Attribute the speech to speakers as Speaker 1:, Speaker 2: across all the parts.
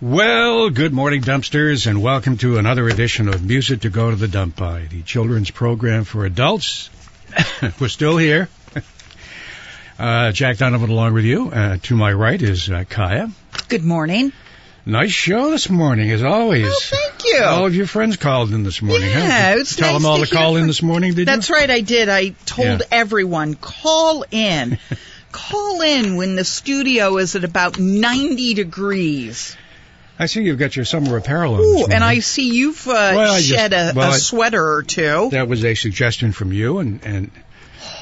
Speaker 1: Well, good morning, dumpsters, and welcome to another edition of Music to Go to the Dump By, the children's program for adults. We're still here. Uh, Jack Donovan along with you. Uh, to my right is uh, Kia.
Speaker 2: Good morning.
Speaker 1: Nice show this morning, as always.
Speaker 2: Oh, thank you.
Speaker 1: All of your friends called in this morning, huh?
Speaker 2: Yeah,
Speaker 1: Did
Speaker 2: it's
Speaker 1: you Tell
Speaker 2: nice
Speaker 1: them all
Speaker 2: to
Speaker 1: call in this morning, did you?
Speaker 2: That's right, I did. I told
Speaker 1: Yeah.
Speaker 2: everyone, call in. call in when the studio is at about 90 degrees.
Speaker 1: I see you've got your summer apparel on
Speaker 2: Ooh, and I see you've uh,
Speaker 1: Well, I just-
Speaker 2: shed a,
Speaker 1: well,
Speaker 2: a
Speaker 1: I-
Speaker 2: sweater or two.
Speaker 1: That was a suggestion from you, and, and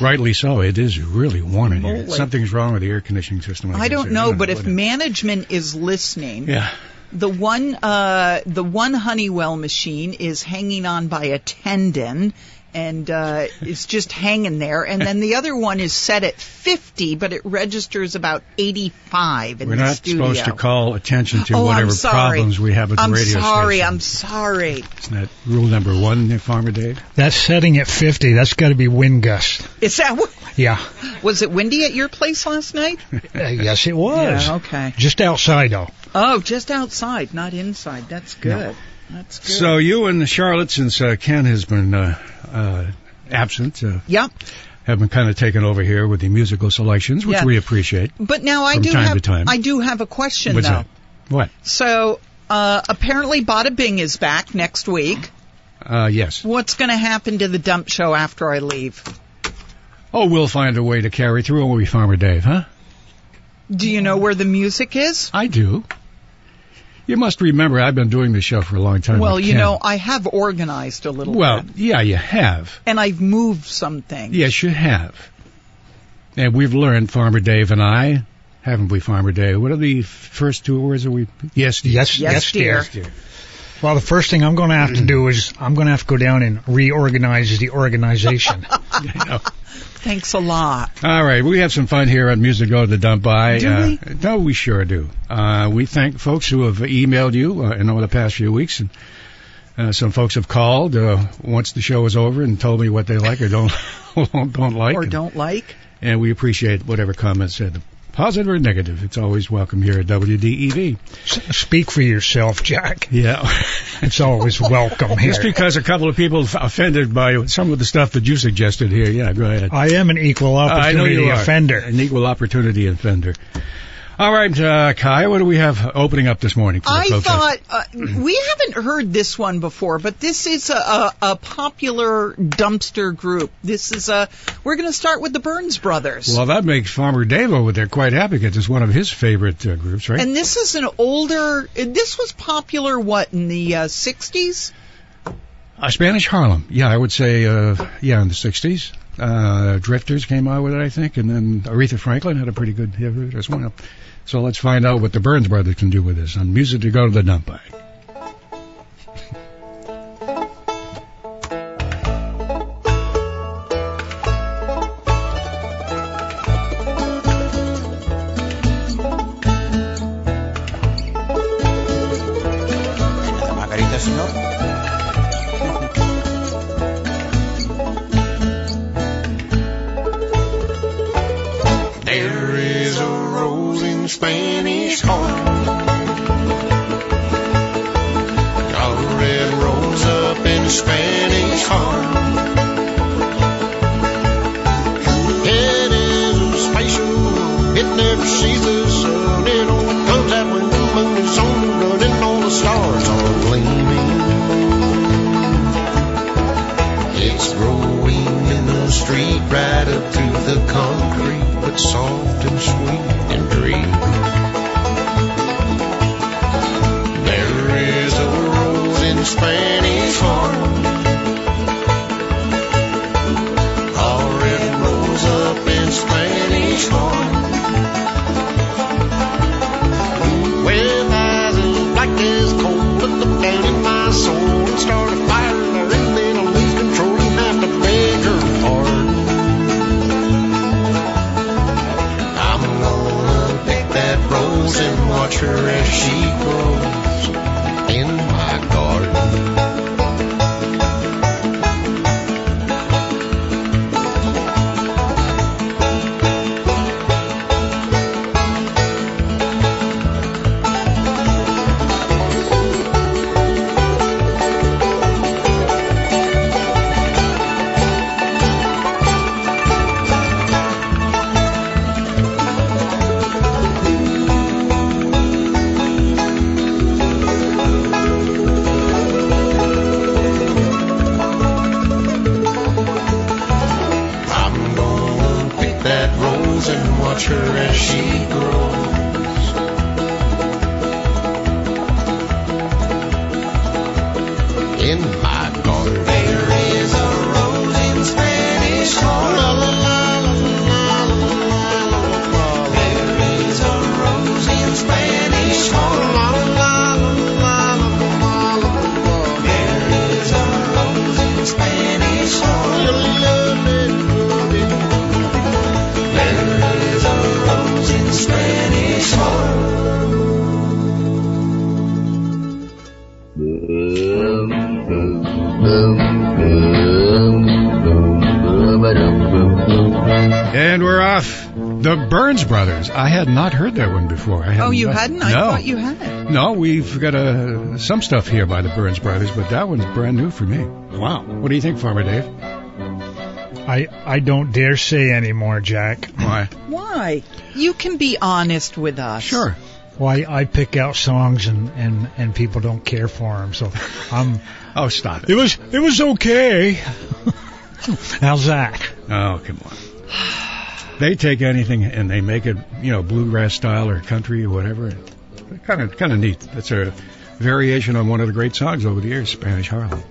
Speaker 1: rightly so. It is really warm in here. Something's wrong with the air conditioning system.
Speaker 2: I
Speaker 1: guess.
Speaker 2: don't know, but if
Speaker 1: what it-
Speaker 2: management is listening,
Speaker 1: yeah,
Speaker 2: the one uh, the one Honeywell machine is hanging on by a tendon and uh, it's just hanging there, and then the other one is set at 50, but it registers about 85 in
Speaker 1: we're
Speaker 2: the
Speaker 1: not
Speaker 2: studio.
Speaker 1: supposed to call attention to
Speaker 2: oh,
Speaker 1: whatever problems we have at the
Speaker 2: I'm
Speaker 1: radio
Speaker 2: sorry.
Speaker 1: station.
Speaker 2: I'm sorry.
Speaker 1: Isn't that rule number one, Farmer Dave?
Speaker 3: That's setting at 50. That's got to be wind gust.
Speaker 2: Is that
Speaker 3: Yeah.
Speaker 2: was it windy at your place last night?
Speaker 3: Uh, yes, it was.
Speaker 2: Yeah, okay.
Speaker 3: Just outside, though.
Speaker 2: Oh, just outside, not inside. That's good. That's good.
Speaker 1: So you and Charlotte, since uh, Ken has been uh, uh, absent, uh,
Speaker 2: yep.
Speaker 1: have been kind of taken over here with the musical selections, which
Speaker 2: Yeah.
Speaker 1: we appreciate.
Speaker 2: But now I
Speaker 1: From
Speaker 2: do
Speaker 1: time
Speaker 2: have
Speaker 1: to time.
Speaker 2: I do have a question
Speaker 1: What's
Speaker 2: though.
Speaker 1: that? What?
Speaker 2: So uh, apparently, Bada Bing is back next week.
Speaker 1: Uh, yes.
Speaker 2: What's going to happen to the dump show after I leave?
Speaker 1: Oh, we'll find a way to carry through. Won't we, Farmer Dave? Huh?
Speaker 2: Do you know where the music is?
Speaker 1: I do. You must remember, I've been doing this show for a long time.
Speaker 2: Well, you know, I have organized a little
Speaker 1: Well,
Speaker 2: bit,
Speaker 1: yeah, you have.
Speaker 2: and I've moved some things.
Speaker 1: Yes, you have. And we've learned, Farmer Dave and I, haven't we, Farmer Dave? What are the first two words that we? Yes, dear.
Speaker 3: Yes,
Speaker 2: Yes,
Speaker 3: yes,
Speaker 2: dear.
Speaker 1: Yes, dear.
Speaker 3: Well, the first thing I'm going to have to do is I'm going to have to go down and reorganize the organization.
Speaker 1: I know.
Speaker 2: Thanks a lot.
Speaker 1: All right, we have some fun here on Music Go to the Dump By.
Speaker 2: Do
Speaker 1: uh,
Speaker 2: we?
Speaker 1: No, we sure do. Uh, we thank folks who have emailed you uh, in over the past few weeks, and uh, some folks have called uh, once the show is over and told me what they like or don't don't like.
Speaker 2: Or
Speaker 1: and,
Speaker 2: don't like.
Speaker 1: and we appreciate whatever comments said, positive or negative. It's always welcome here at WDEV.
Speaker 3: S- Speak for yourself, Jack.
Speaker 1: Yeah.
Speaker 3: It's always welcome here.
Speaker 1: Just because a couple of people f- offended by some of the stuff that you suggested here. Yeah, go ahead.
Speaker 3: I am an equal
Speaker 1: I know
Speaker 3: opportunity
Speaker 1: are.
Speaker 3: offender.
Speaker 1: An equal opportunity offender. All right, uh, Kai, what do we have opening up this morning? For the
Speaker 2: I thought uh, we haven't heard this one before, but this is a, a, a popular dumpster group. This is a. We're going to start with the Burns Brothers.
Speaker 1: Well, that makes Farmer Dave over there quite happy because it's one of his favorite uh, groups, right?
Speaker 2: And this is an older. This was popular what in the uh, '60s?
Speaker 1: uh, Spanish Harlem. Yeah, I would say, uh, yeah, in the 60s. Uh, Drifters came out with it, I think, and then Aretha Franklin had a pretty good hit as well. So let's find out what the Burns brothers can do with this on Music to Go to the Dump By. Before. I
Speaker 2: Oh, you
Speaker 1: not-
Speaker 2: hadn't? I
Speaker 1: no.
Speaker 2: thought you had.
Speaker 1: No, we've got uh, some stuff here by the Burns Brothers, but that one's brand new for me. Wow. What do you think, Farmer Dave?
Speaker 3: I I don't dare say anymore, Jack.
Speaker 1: Why?
Speaker 2: Why? You can be honest with us.
Speaker 1: Sure.
Speaker 3: Why I pick out songs and and and people don't care for them. So I'm.
Speaker 1: Oh, stop it.
Speaker 3: It was it was okay. How's that?
Speaker 1: Oh, come on. They take anything and they make it, you know, bluegrass style or country or whatever. Kind of, kind of neat. That's a variation on one of the great songs over the years, Spanish Harlem.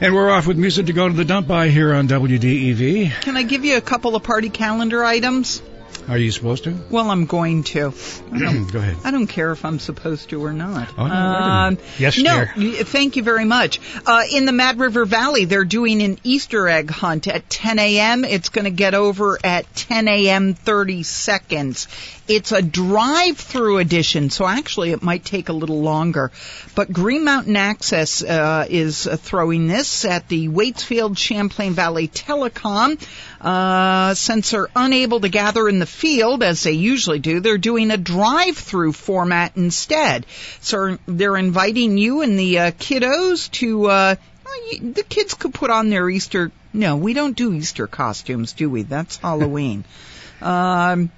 Speaker 1: And we're off with music to go to the dump by here on WDEV.
Speaker 2: Can I give you a couple of party calendar items?
Speaker 1: Are you supposed to?
Speaker 2: Well, I'm going to.
Speaker 1: go ahead.
Speaker 2: I don't care if I'm supposed to or not.
Speaker 1: Oh, no,
Speaker 2: Um.
Speaker 3: Yes,
Speaker 2: no,
Speaker 3: dear.
Speaker 2: thank you very much. Uh, in the Mad River Valley, they're doing an Easter egg hunt at 10 a.m. It's going to get over at 10 a.m. 30 seconds. It's a drive-through edition, so actually it might take a little longer. But Green Mountain Access uh, is uh, throwing this at the Waitsfield Champlain Valley Telecom. Uh, since they're unable to gather in the field as they usually do, they're doing a drive-through format instead. So they're inviting you and the uh, kiddos to. Uh, the kids could put on their Easter. No, we don't do Easter costumes, do we? That's Halloween. um,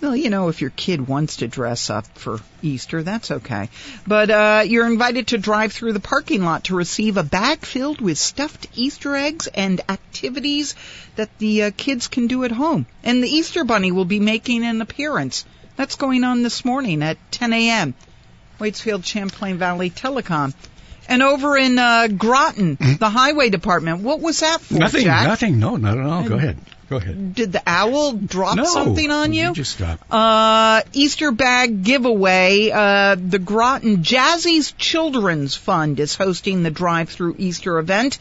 Speaker 2: well, you know, if your kid wants to dress up for Easter, that's okay. But uh, you're invited to drive through the parking lot to receive a bag filled with stuffed Easter eggs and activities that the uh, kids can do at home. And the Easter Bunny will be making an appearance. That's going on this morning at 10 a.m. Waitsfield Champlain Valley Telecom. And over in uh, Groton, the highway department, what was that for,
Speaker 1: Mm-hmm. Nothing,
Speaker 2: Jack?
Speaker 1: nothing. No, not at all. Go ahead. Go ahead.
Speaker 2: Did the owl drop
Speaker 1: No.
Speaker 2: something on you?
Speaker 1: just stop.
Speaker 2: uh, Easter bag giveaway. Uh, the Groton Jazzy's Children's Fund is hosting the drive-through Easter event.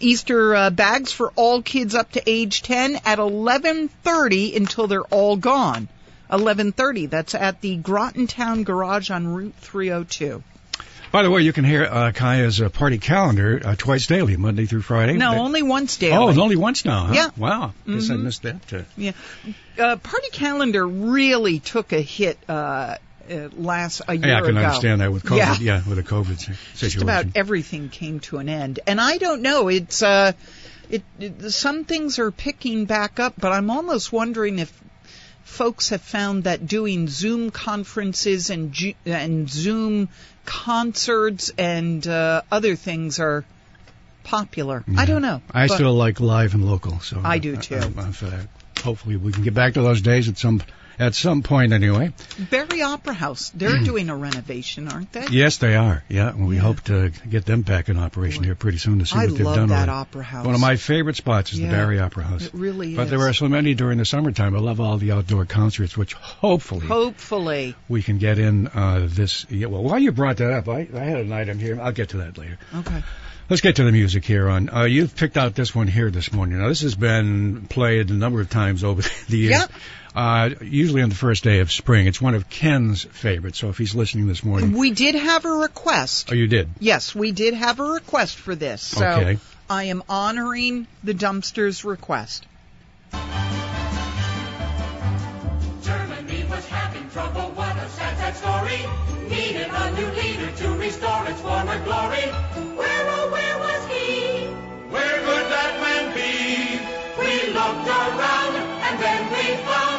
Speaker 2: Easter uh, bags for all kids up to age 10 at 11:30 until they're all gone. 11:30. That's at the Groton Town Garage on Route 302.
Speaker 1: By the way, you can hear uh, Kia's uh, party calendar uh, twice daily, Monday through Friday.
Speaker 2: No,
Speaker 1: They-
Speaker 2: only once daily.
Speaker 1: Oh, only once now, huh?
Speaker 2: Yeah.
Speaker 1: Wow. Guess I
Speaker 2: Mhm.
Speaker 1: missed that. Uh,
Speaker 2: Yeah. Uh, Party Calendar really took a hit uh, uh, last a year
Speaker 1: yeah, I can
Speaker 2: ago.
Speaker 1: understand that with COVID.
Speaker 2: Yeah.
Speaker 1: Yeah, with the COVID situation.
Speaker 2: Just about everything came to an end, and I don't know. It's uh, it, it some things are picking back up, but I'm almost wondering if folks have found that doing Zoom conferences and and Zoom concerts and uh, other things are popular. I don't know.
Speaker 1: I still like live and local, so
Speaker 2: I do too.
Speaker 1: I'm, I'm. Hopefully, we can get back to those days at some at some point, anyway.
Speaker 2: Barre Opera House. They're doing a renovation, aren't they?
Speaker 1: Yes, they are. Yeah, and we hope to get them back in operation here pretty soon to see
Speaker 2: I
Speaker 1: what they've done.
Speaker 2: I
Speaker 1: love that
Speaker 2: opera house.
Speaker 1: One of my favorite spots is
Speaker 2: Yeah.
Speaker 1: the Barre Opera House.
Speaker 2: It really
Speaker 1: But
Speaker 2: is.
Speaker 1: But there are so many during the summertime. I love all the outdoor concerts, which hopefully
Speaker 2: Hopefully.
Speaker 1: we can get in uh, this. Yeah, well, while you brought that up, I, I had an item here. I'll get to that later.
Speaker 2: Okay.
Speaker 1: Let's get to the music here. On uh, you've picked out this one here this morning. Now this has been played a number of times over the years.
Speaker 2: Yeah.
Speaker 1: Uh, usually on the first day of spring. It's one of Ken's favorites. So if he's listening this morning,
Speaker 2: We did have a request.
Speaker 1: oh, you did.
Speaker 2: Yes, we did have a request for this. So
Speaker 1: Okay.
Speaker 2: I am honoring the dumpster's request.
Speaker 4: Germany was having trouble, what a sad, sad story. Needed a new leader to restore its former glory. Where, oh, where was he? Where could that man be? We looked around, and then we found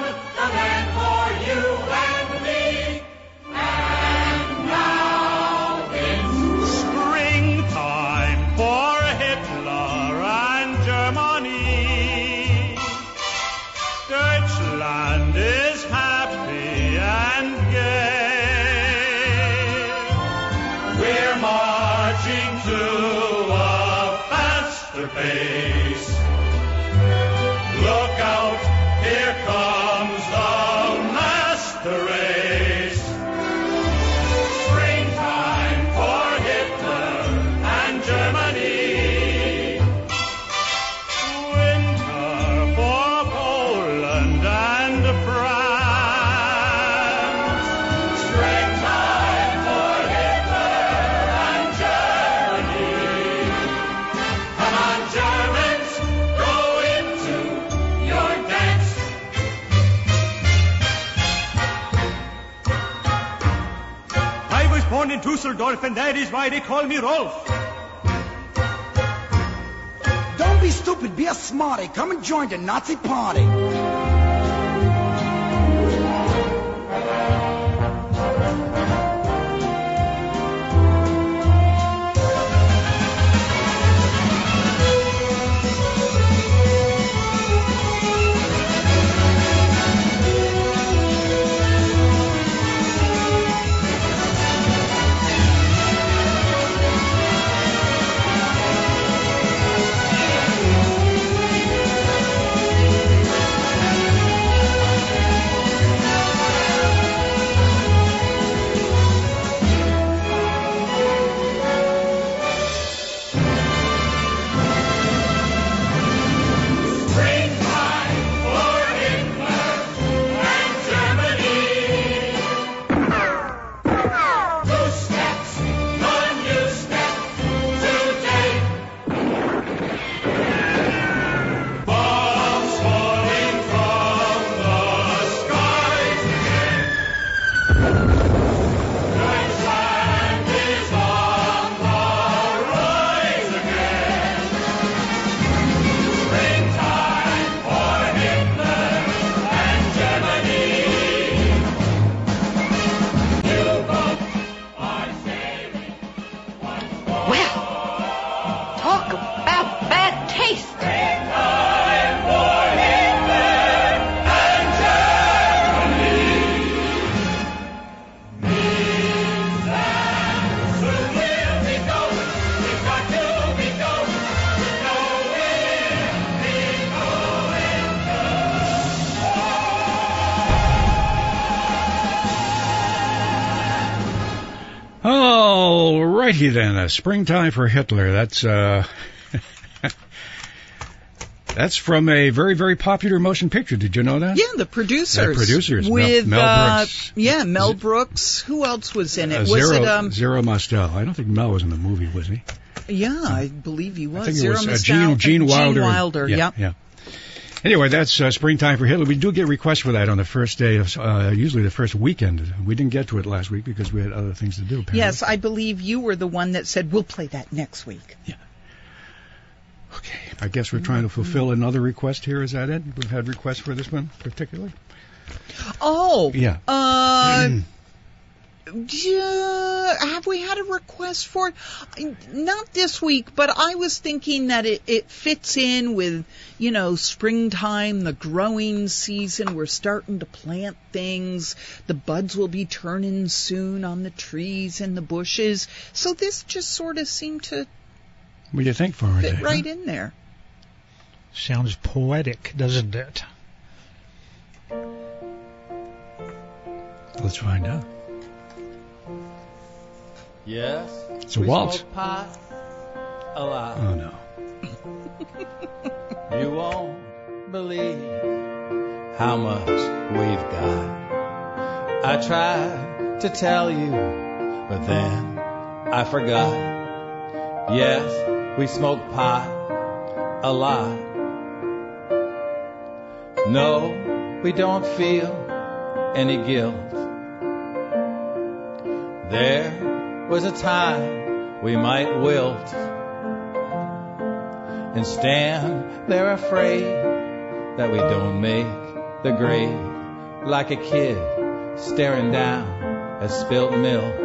Speaker 4: and
Speaker 5: that is why they call me Rolf.
Speaker 6: Don't be stupid, be a smarty. Come and join the Nazi party.
Speaker 1: Righty then. Uh, springtime for Hitler. That's uh, that's from a very very popular motion picture. Did you know that?
Speaker 2: Yeah, the producers.
Speaker 1: The producers,
Speaker 2: with
Speaker 1: Mel
Speaker 2: uh,
Speaker 1: Brooks.
Speaker 2: yeah, Mel Brooks. Who else was in it?
Speaker 1: Uh,
Speaker 2: was
Speaker 1: Zero,
Speaker 2: it um?
Speaker 1: Zero Mostel. I don't think Mel was in the movie, was he?
Speaker 2: Yeah, I believe he was.
Speaker 1: I think it
Speaker 2: Zero
Speaker 1: was uh, Gene, Gene Wilder.
Speaker 2: Gene Wilder.
Speaker 1: yeah,
Speaker 2: yeah.
Speaker 1: yeah. Anyway, that's uh, springtime for Hitler. We do get requests for that on the first day of, uh, usually the first weekend. We didn't get to it last week because we had other things to do. Apparently.
Speaker 2: Yes, I believe you were the one that said we'll play that next week. Yeah.
Speaker 1: Okay. I guess we're trying to fulfill another request here. Is that it? We've had requests for this one particularly.
Speaker 2: Oh,
Speaker 1: Yeah.
Speaker 2: Uh, yeah, have we had a request for it? Not this week, but I was thinking that it, it fits in with, you know, springtime, the growing season. We're starting to plant things. The buds will be turning soon on the trees and the bushes. So this just sort of seemed to
Speaker 1: What do you think for it?
Speaker 2: fit right in there.
Speaker 3: Sounds poetic, doesn't it?
Speaker 1: Let's find out.
Speaker 7: Yes.
Speaker 1: It's a
Speaker 7: we
Speaker 1: waltz.
Speaker 7: smoke pot a lot.
Speaker 1: Oh no.
Speaker 7: You won't believe how much we've got. I tried to tell you, but then I forgot. Yes, we smoke pot a lot. No, we don't feel any guilt. There was a time we might wilt and stand there afraid that we don't make the grade like a kid staring down at spilt milk.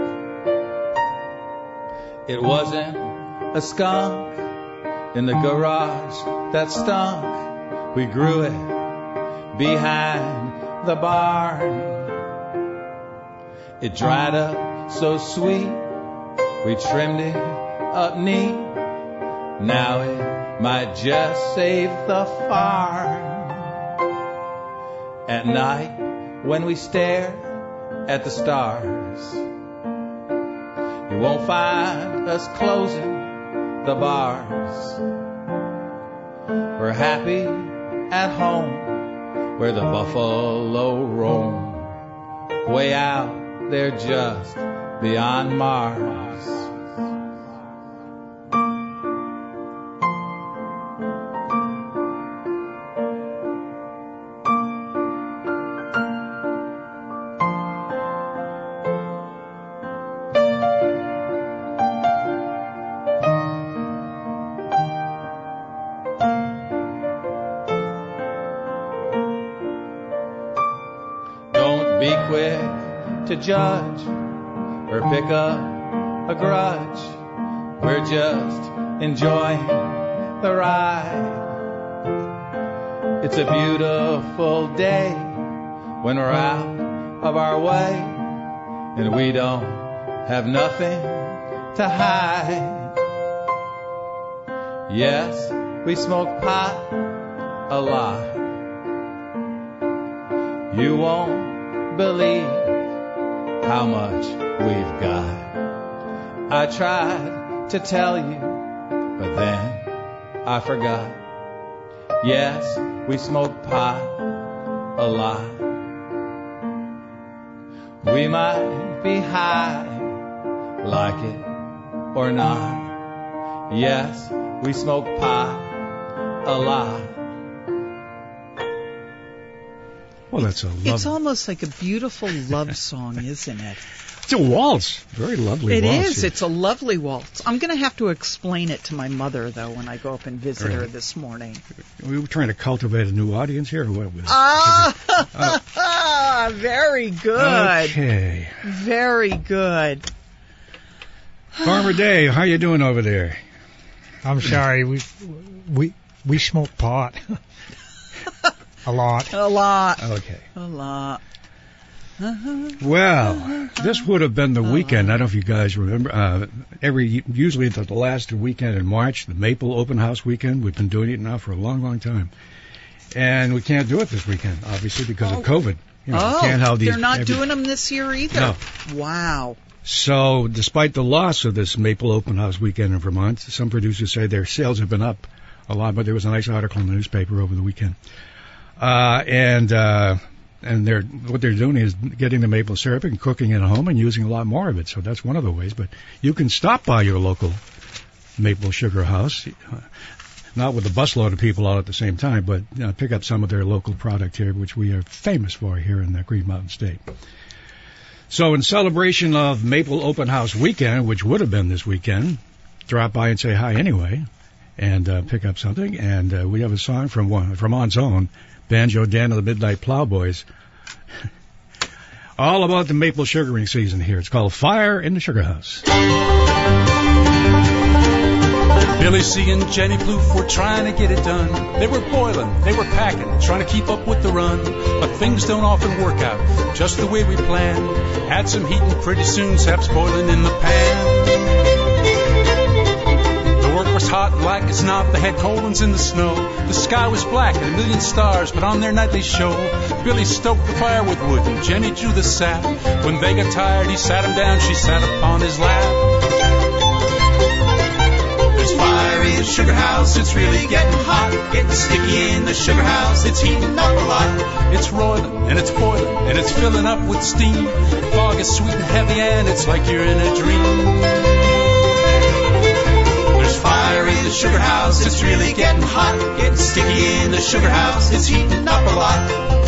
Speaker 7: It wasn't a skunk in the garage that stunk. We grew it behind the barn. It dried up so sweet, we trimmed it up neat. Now it might just save the farm. At night, when we stare at the stars, you won't find us closing the bars. We're happy at home where the buffalo roam, way out there just beyond Mars. Pick up a grudge. We're just enjoying the ride. It's a beautiful day when we're out of our way and we don't have nothing to hide. Yes, we smoke pot a lot. You won't believe how much we've got. I tried to tell you, but then I forgot. Yes, we smoke pot a lot. We might be high, like it or not. Yes, we smoke pot a lot.
Speaker 1: Well, that's a love.
Speaker 2: It's almost like a beautiful love song, isn't it?
Speaker 1: It's a waltz. Very lovely
Speaker 2: It
Speaker 1: waltz.
Speaker 2: is. It's a lovely waltz. I'm going to have to explain it to my mother, though, when I go up and visit her this morning.
Speaker 1: We were trying to cultivate a new audience here. or What was
Speaker 2: Ah, very good.
Speaker 1: Okay.
Speaker 2: Very good.
Speaker 1: Farmer Dave, how you doing over there?
Speaker 3: I'm sorry. We we we smoke pot a lot.
Speaker 2: A lot.
Speaker 1: Okay.
Speaker 2: A lot.
Speaker 1: Well, this would have been the weekend. I don't know if you guys remember. Uh, every usually the, the last weekend in March, the Maple Open House weekend. We've been doing it now for a long, long time, and we can't do it this weekend, obviously because of COVID. You know,
Speaker 2: oh,
Speaker 1: can't have these
Speaker 2: they're not
Speaker 1: every-
Speaker 2: doing them this year either.
Speaker 1: No.
Speaker 2: Wow.
Speaker 1: So, despite the loss of this Maple Open House weekend in Vermont, some producers say their sales have been up a lot. But there was a nice article in the newspaper over the weekend, uh, and uh, and they're what they're doing is getting the maple syrup and cooking it at home and using a lot more of it. So that's one of the ways. But you can stop by your local maple sugar house. Not with a busload of people out at the same time, but pick up some of their local product here, which we are famous for here in the Green Mountain State. So, in celebration of Maple Open House Weekend, which would have been this weekend, drop by and say hi anyway, and uh, pick up something. And uh, we have a song from one from On's own Banjo Dan of the Mid-Nite Plowboys, all about the maple sugaring season here. It's called Fire in the Sugar House.
Speaker 8: Billy C and Jenny Plouffe were trying to get it done. They were boiling, they were packing, trying to keep up with the run. But things don't often work out just the way we planned. Had some heat and pretty soon sap's boiling in the pan. Hot like it's not. They had cold ones in the snow. The sky was black and a million stars, but on their nightly show, Billy stoked the fire with wood and Jenny drew the sap. When they got tired, he sat him down, she sat upon his lap.
Speaker 9: There's fire in the sugar house, it's really getting hot. Getting sticky in the sugar house, it's heating up a lot.
Speaker 8: It's roiling and it's boiling and it's filling up with steam. Fog is sweet and heavy and it's like you're in a dream.
Speaker 9: Fire in the sugar house, it's really getting hot. Getting sticky in the sugar house, it's heating up a lot.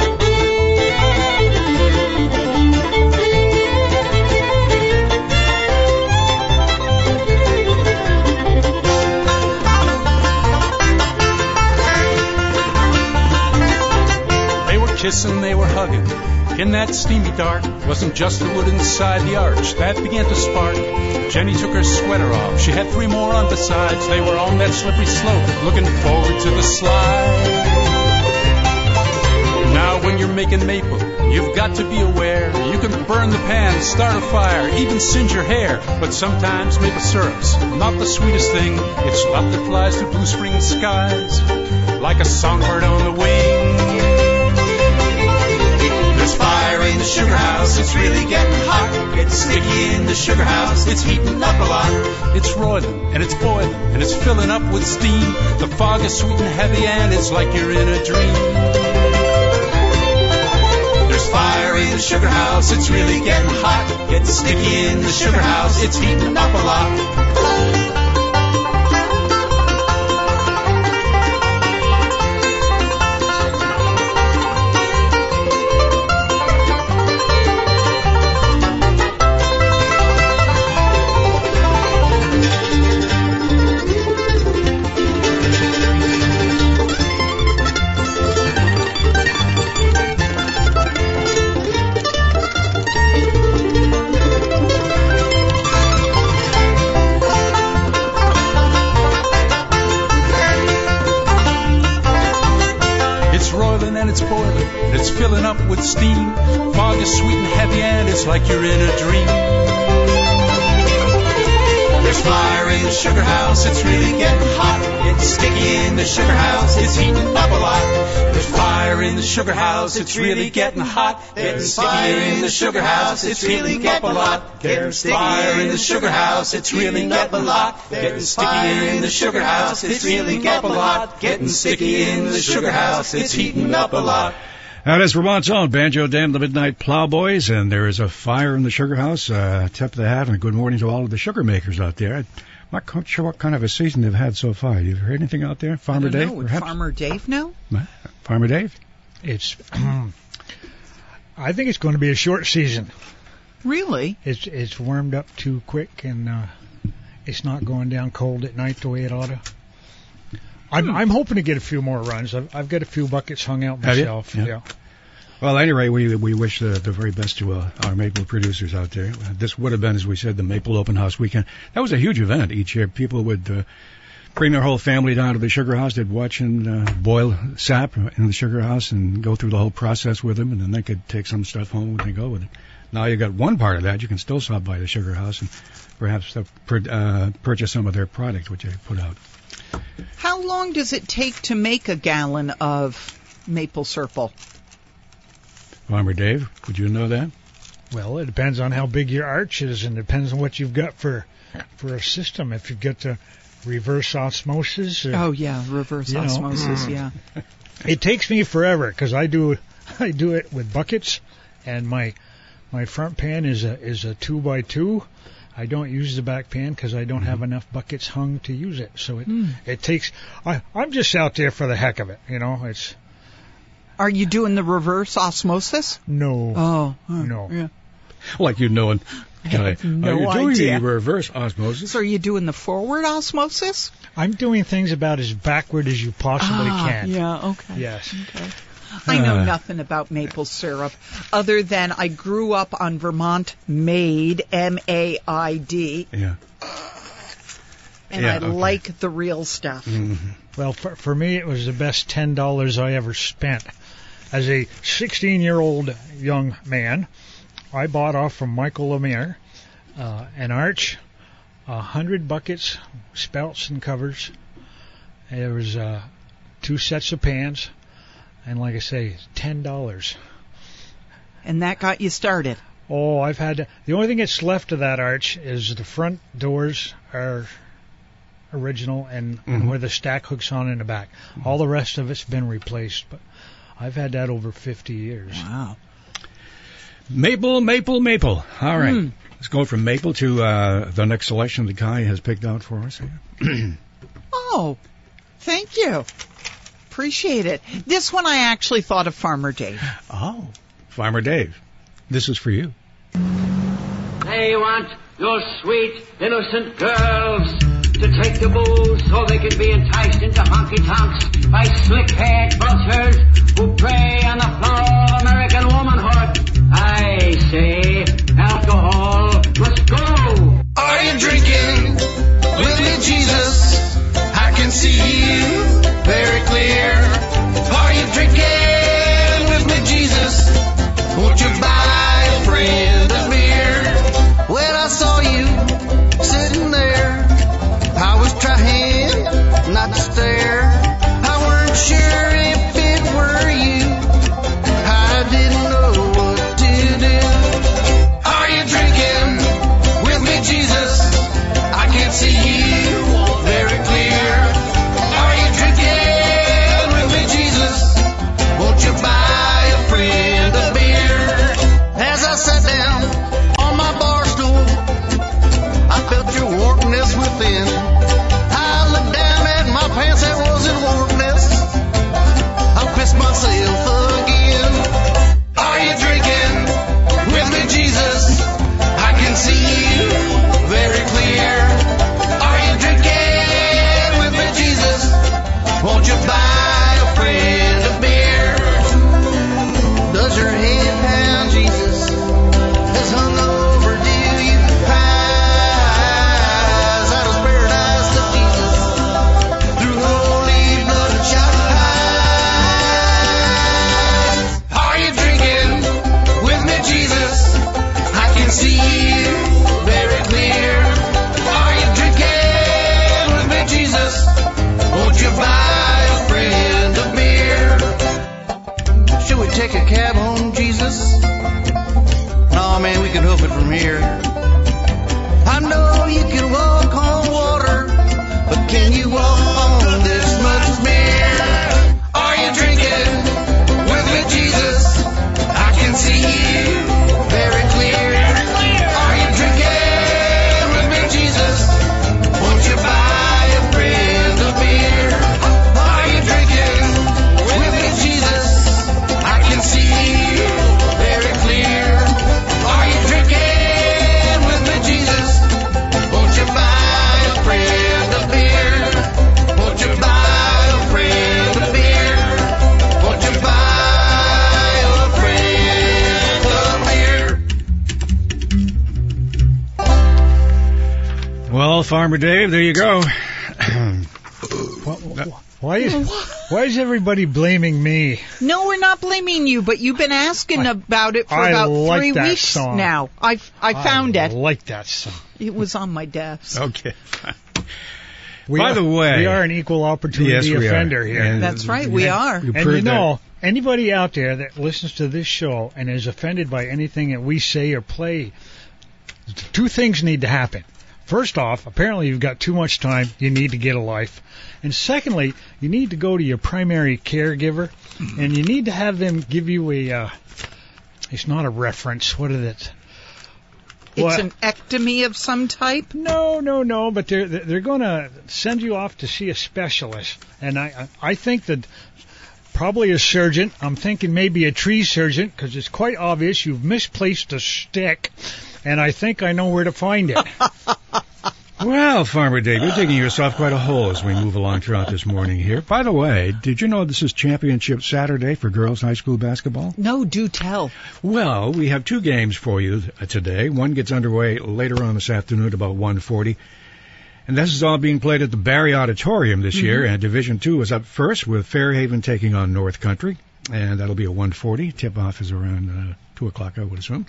Speaker 8: Kissing, they were hugging. In that steamy dark, wasn't just the wood inside the arch that began to spark. Jenny took her sweater off. She had three more on besides. They were on that slippery slope, looking forward to the slide. Now, when you're making maple, you've got to be aware. You can burn the pan, start a fire, even singe your hair. But sometimes maple syrup's not the sweetest thing. It's love that flies through blue spring skies, like a songbird on the wing.
Speaker 9: The sugar house, it's heating up a lot.
Speaker 8: It's roiling and it's boiling and it's filling up with steam. The fog is sweet and heavy and it's like you're in a dream.
Speaker 9: There's fire in the sugar house, it's really getting hot. Getting sticky in the sugar house, it's heating up a lot.
Speaker 8: It's like you're in a dream.
Speaker 9: There's fire in the sugar house, it's really getting hot. It's sticky in the sugar house, it's heating up a lot.
Speaker 8: There's fire in the sugar house, it's really getting hot.
Speaker 9: There's fire in the sugar house, it's really getting a lot. Sticky
Speaker 8: Fire in the sugar house, it's really getting a lot.
Speaker 9: Getting sticky in the sugar house, it's really getting a lot. Getting sticky in the sugar house, it's heating up a lot.
Speaker 1: That is Vermont's own Banjo Dan, the Mid-Nite Plowboys, and there is a fire in the sugar house. Uh, tip of the hat and good morning to all of the sugar makers out there. I'm not quite sure what kind of a season they've had so far. You heard anything out there? Farmer
Speaker 2: I don't
Speaker 1: Dave,
Speaker 2: know. Would
Speaker 1: perhaps?
Speaker 2: Farmer Dave know?
Speaker 1: Farmer Dave?
Speaker 3: It's. I think it's going to be a short season.
Speaker 2: Really?
Speaker 3: It's it's warmed up too quick, and uh, it's not going down cold at night the way it ought to. I'm I'm hoping to get a few more runs. I've I've got a few buckets hung out
Speaker 1: Have you?
Speaker 3: myself.
Speaker 1: Yeah.
Speaker 3: yeah.
Speaker 1: Well, anyway, we we wish the, the very best to uh, our maple producers out there. Uh, This would have been, as we said, the Maple Open House weekend. That was a huge event each year. People would uh, bring their whole family down to the sugar house. They'd watch and uh, boil sap in the sugar house and go through the whole process with them, and then they could take some stuff home when they go with it. Now you've got one part of that. You can still stop by the sugar house and perhaps uh, uh, purchase some of their product, which they put out.
Speaker 2: How long does it take to make a gallon of maple syrup?
Speaker 1: Farmer Dave, would you know that?
Speaker 3: Well, it depends on how big your arch is, and depends on what you've got for for a system. If you've got the reverse osmosis, or,
Speaker 2: Oh yeah, reverse
Speaker 3: You know.
Speaker 2: osmosis. Yeah.
Speaker 3: it takes me forever because I do I do it with buckets, and my my front pan is a is a two by two. I don't use the back pan because I don't have enough buckets hung to use it. So it
Speaker 2: Hmm.
Speaker 3: it takes. I I'm just out there for the heck of it. You know, it's
Speaker 2: Are you doing the reverse osmosis?
Speaker 3: no
Speaker 2: Oh, huh,
Speaker 3: no.
Speaker 2: Yeah.
Speaker 1: Like you knowing.
Speaker 2: have no
Speaker 1: are you doing
Speaker 2: idea.
Speaker 1: the reverse osmosis?
Speaker 2: So are you doing the forward osmosis?
Speaker 3: I'm doing things about as backward as you possibly
Speaker 2: ah,
Speaker 3: can.
Speaker 2: Yeah. Okay.
Speaker 3: Yes.
Speaker 2: Okay. I know
Speaker 1: Uh.
Speaker 2: nothing about maple syrup other than I grew up on Vermont Maid, M A I D,
Speaker 1: Yeah.
Speaker 2: and
Speaker 1: Yeah,
Speaker 2: I
Speaker 1: okay.
Speaker 2: like the real stuff.
Speaker 3: Well, for, for me, it was the best ten dollars I ever spent. As a 16-year-old young man, I bought off from Michael Lemire uh, an arch, a hundred buckets, spouts and covers. There was uh, two sets of pans, and like I say, ten dollars.
Speaker 2: And that got you started.
Speaker 3: Oh, I've had the only thing that's left of that arch is the front doors are original and, and
Speaker 1: Mhm.
Speaker 3: where the stack hooks on in the back. All the rest of it's been replaced, but I've had that over 50 years.
Speaker 2: Wow.
Speaker 1: Maple, maple, maple. All right.
Speaker 2: Hmm.
Speaker 1: Let's go from maple to uh, the next selection that Kai has picked out for us.
Speaker 2: Oh, thank you. Appreciate it. This one I actually thought of Farmer Dave.
Speaker 1: oh. Farmer Dave, this is for you.
Speaker 10: They want your sweet, innocent girls to take the booze so they can be enticed into honky tonks by slick-haired vultures who prey on the flower of American womanhood. I say alcohol must go.
Speaker 9: Are you drinking with me, Jesus? I can see you very clear.
Speaker 1: Farmer Dave, there you go.
Speaker 3: Why is why is everybody blaming me?
Speaker 2: No, we're not blaming you, but you've been asking about it for
Speaker 3: I
Speaker 2: about
Speaker 3: like
Speaker 2: three weeks
Speaker 3: song.
Speaker 2: now. I I found
Speaker 3: I
Speaker 2: it.
Speaker 3: I like that song.
Speaker 2: It was on my desk.
Speaker 1: Okay.
Speaker 3: We
Speaker 1: By
Speaker 3: are-
Speaker 1: the way-
Speaker 3: we are an equal opportunity
Speaker 1: Yes, we are.
Speaker 3: offender here.
Speaker 1: And
Speaker 2: That's right, we are.
Speaker 1: You
Speaker 3: and you
Speaker 1: proved that-
Speaker 3: know, anybody out there that listens to this show and is offended by anything that we say or play, two things need to happen. First off, apparently you've got too much time. You need to get a life. And secondly, you need to go to your primary caregiver and you need to have them give you a, uh, it's not a reference. What is it?
Speaker 2: It's an ectomy of some type.
Speaker 3: No, no, no. But they're they're going to send you off to see a specialist, and I I I think that probably a surgeon. I'm thinking maybe a tree surgeon because it's quite obvious you've misplaced a stick, and I think I know where to find it.
Speaker 1: Well, Farmer Dave, you're digging yourself quite a hole as we move along throughout this morning here. By the way, did you know this is Championship Saturday for girls high school basketball?
Speaker 2: No, do tell.
Speaker 1: Well, we have two games for you uh, today. One gets underway later on this afternoon about 1:40. And this is all being played at the Barre Auditorium this year, and Division Two is up first with Fair Haven taking on North Country, and that'll be a 1:40. Tip-off is around uh, two o'clock, I would assume.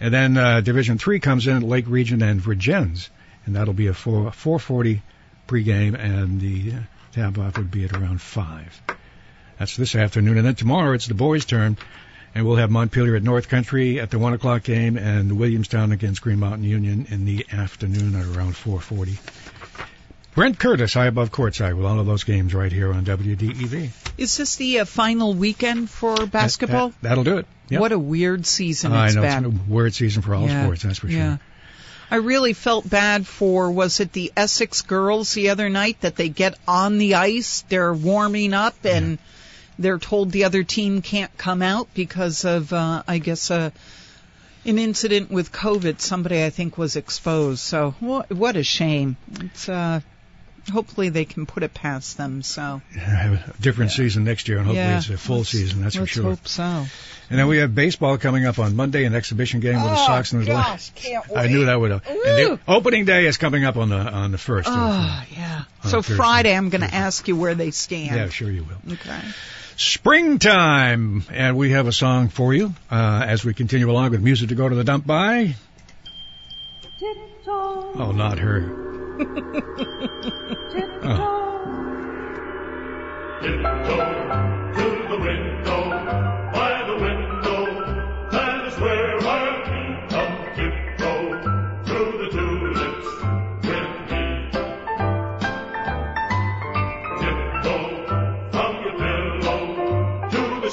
Speaker 1: And then uh, Division Three comes in at Lake Region and Vergennes, and that'll be a 4 4:40 pregame, and the uh, tip-off would be at around five. That's this afternoon, and then tomorrow it's the boys' turn, and we'll have Montpelier at North Country at the one o'clock game, and Williamstown against Green Mountain Union in the afternoon at around 4:40. Brent Curtis, high above courtside, with all of those games right here on WDEV.
Speaker 2: Is this the uh, final weekend for basketball?
Speaker 1: That, will do it. Yep.
Speaker 2: What a weird season
Speaker 1: I
Speaker 2: it's
Speaker 1: know
Speaker 2: been.
Speaker 1: it's a weird season for all
Speaker 2: Yeah,
Speaker 1: sports, that's for
Speaker 2: yeah.
Speaker 1: sure.
Speaker 2: I really felt bad for was it the Essex girls the other night that they get on the ice, they're warming up and they're told the other team can't come out because of uh I guess uh an incident with COVID. Somebody I think was exposed. So what what a shame. It's uh hopefully they can put it past them. So
Speaker 1: Have a different season next year, and hopefully
Speaker 2: yeah,
Speaker 1: it's a full
Speaker 2: let's-
Speaker 1: season, that's for
Speaker 2: let's
Speaker 1: sure.
Speaker 2: hope so.
Speaker 1: And then we have baseball coming up on Monday, an exhibition game with the
Speaker 2: Oh,
Speaker 1: Sox and the
Speaker 2: gosh, can't
Speaker 1: I knew that would. Uh, and the opening day is coming up on the on the first. of-
Speaker 2: Oh yeah. So Friday I'm going to ask you where they stand.
Speaker 1: Yeah, sure you will.
Speaker 2: Okay.
Speaker 1: Springtime, and we have a song for you uh, as we continue along with music to go to the dump by. Oh, not her. Oh.
Speaker 4: to the window, by the window, that is where I'll through the tulips with me. Your pillow to the